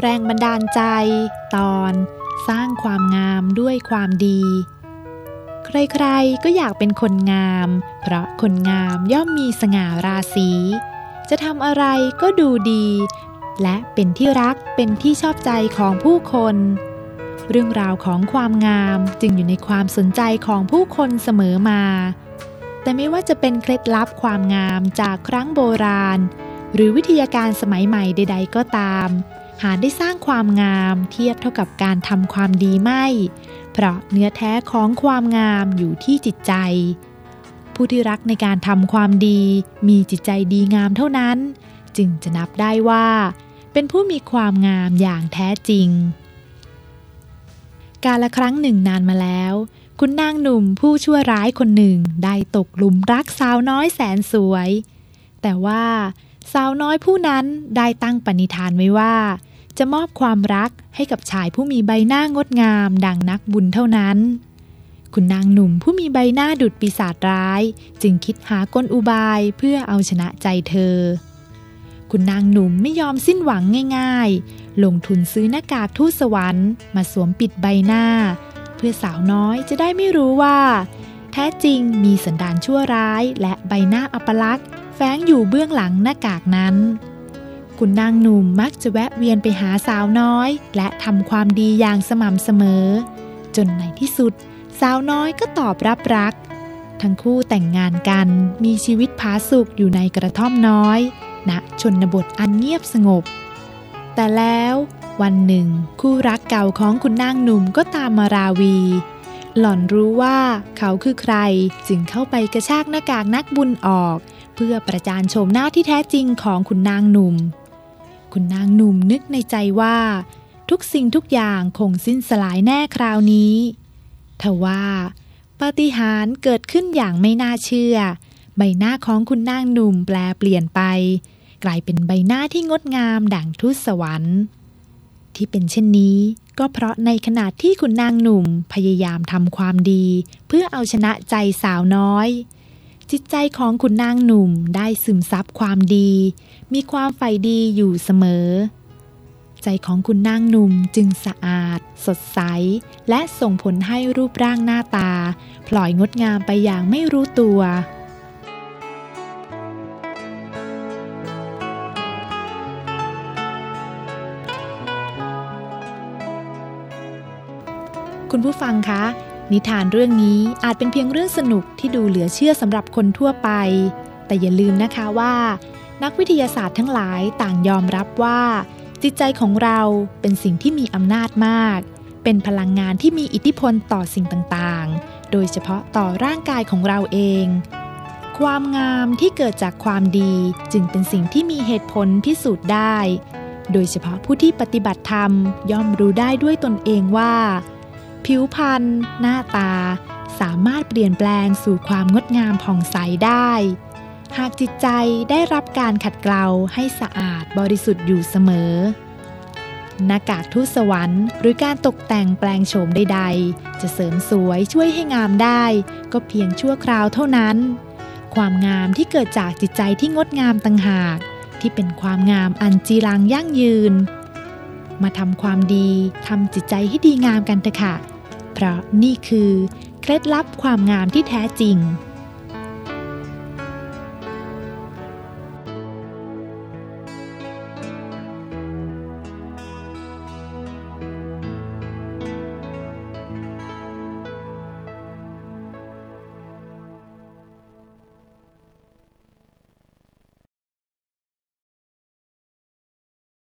แรงบันดาลใจ ตอนสร้างความงามด้วยความดี ใครๆก็อยากเป็นคนงาม เพราะคนงามย่อมมีสง่าราศี จะทำอะไรก็ดูดี และเป็นที่รักเป็นที่ชอบใจของผู้คน เรื่องราวของความงามจึงอยู่ในความสนใจของผู้คนเสมอมา แต่ไม่ว่าจะเป็นเคล็ดลับความงามจากครั้งโบราณ หรือวิทยาการสมัยใหม่ใด ๆ ก็ตาม หาได้สร้างความงามเทียบเท่ากับการทำความดีไม่ เพราะเนื้อแท้ของความงามอยู่ที่จิตใจ ผู้ที่รักในการทำความดี มีจิตใจดีงามเท่านั้น จึงจะนับได้ว่า เป็นผู้มีความงามอย่างแท้จริง กาละครั้งหนึ่งนานมาแล้วคุณนางหนุ่มผู้ชั่วร้ายคนหนึ่งได้ตกหลุมรักสาวน้อยแสนสวย แต่ว่า สาวน้อยผู้นั้นได้ตั้งปณิธานไว้ว่า จะมอบความรักให้กับชายผู้มีใบหน้างดงามดังนักบุญเท่านั้น คุณนางหนุ่มผู้มีใบหน้าดุดปีศาจร้าย จึงคิดหากลอุบายเพื่อเอาชนะใจเธอ คุณนางหนุ่มไม่ยอมสิ้นหวังง่ายๆ ลงทุนซื้อหน้ากากทูตสวรรค์มาสวมปิดใบหน้า เพื่อสาวน้อยจะได้ไม่รู้ว่า แท้จริงมีสันดานชั่วร้ายและใบหน้าอัปลักษณ์ ฝงอยู่เบื้องหลังหน้ากากนั้น คุณนางหนุ่มมักจะแวะเวียนไปหาสาวน้อย และทำความดีอย่างสม่ำเสมอ จนในที่สุด สาวน้อยก็ตอบรับรัก ทั้งคู่แต่งงานกันมีชีวิตผาสุกอยู่ในกระท่อมน้อยณชนบทอันเงียบสงบ แต่แล้ววันหนึ่ง คู่รักเก่าของคุณนางหนุ่มก็ตามมาราวี หล่อนรู้ว่าเขาคือใครจึงเข้าไปกระชากหน้ากากนักบุญออก พื่อประจานโฉมหน้าที่แท้จริงของคุณนางหนุ่ม คุณนางหนุ่มนึกในใจว่า ทุกสิ่งทุกอย่างคงสิ้นสลายแน่คราวนี้ทว่าปาฏิหาริย์เกิดขึ้นอย่างไม่น่าเชื่อ ใบหน้าของคุณนางหนุ่มแปลเปลี่ยนไป กลายเป็นใบหน้าที่งดงามดั่งทูตสวรรค์ที่เป็นเช่นนี้ก็เพราะในขณะที่คุณนางหนุ่มพยายามทำความดี เพื่อเอาชนะใจสาวน้อย จิตใจของคุณนางหนุ่มได้ซึมซับความดี มีความใฝ่ดีอยู่เสมอ ใจของคุณนางหนุ่มจึงสะอาด สดใส และส่งผลให้รูปร่างหน้าตา พลอยงดงามไปอย่างไม่รู้ตัวคุณผู้ฟังคะ นิทานเรื่องนี้อาจเป็นเพียงเรื่องสนุกที่ดูเหลือเชื่อสำหรับคนทั่วไป แต่อย่าลืมนะคะว่า นักวิทยาศาสตร์ทั้งหลายต่างยอมรับว่า จิตใจของเราเป็นสิ่งที่มีอำนาจมาก เป็นพลังงานที่มีอิทธิพลต่อสิ่งต่างๆ โดยเฉพาะต่อร่างกายของเราเอง ความงามที่เกิดจากความดีจึงเป็นสิ่งที่มีเหตุผลพิสูจน์ได้ โดยเฉพาะผู้ที่ปฏิบัติธรรมย่อมรู้ได้ด้วยตนเองว่า ผิวพรรณหน้าตา สามารถเปลี่ยนแปลงสู่ความงดงามผ่องใสได้ หากจิตใจได้รับการขัดเกลาให้สะอาดบริสุทธิ์อยู่เสมอหน้ากากทูตสวรรค์หรือการตกแต่งแปลงโฉมใดๆ จะเสริมสวยช่วยให้งามได้ ก็เพียงชั่วคราวเท่านั้น ความงามที่เกิดจากจิตใจที่งดงามต่างหาก ที่เป็นความงามอันจีรังยั่งยืน มาทำความดีทำจิตใจให้ดีงามกันเถอะค่ะ ราะนี่คือ เคล็ดลับความงามที่แท้จริง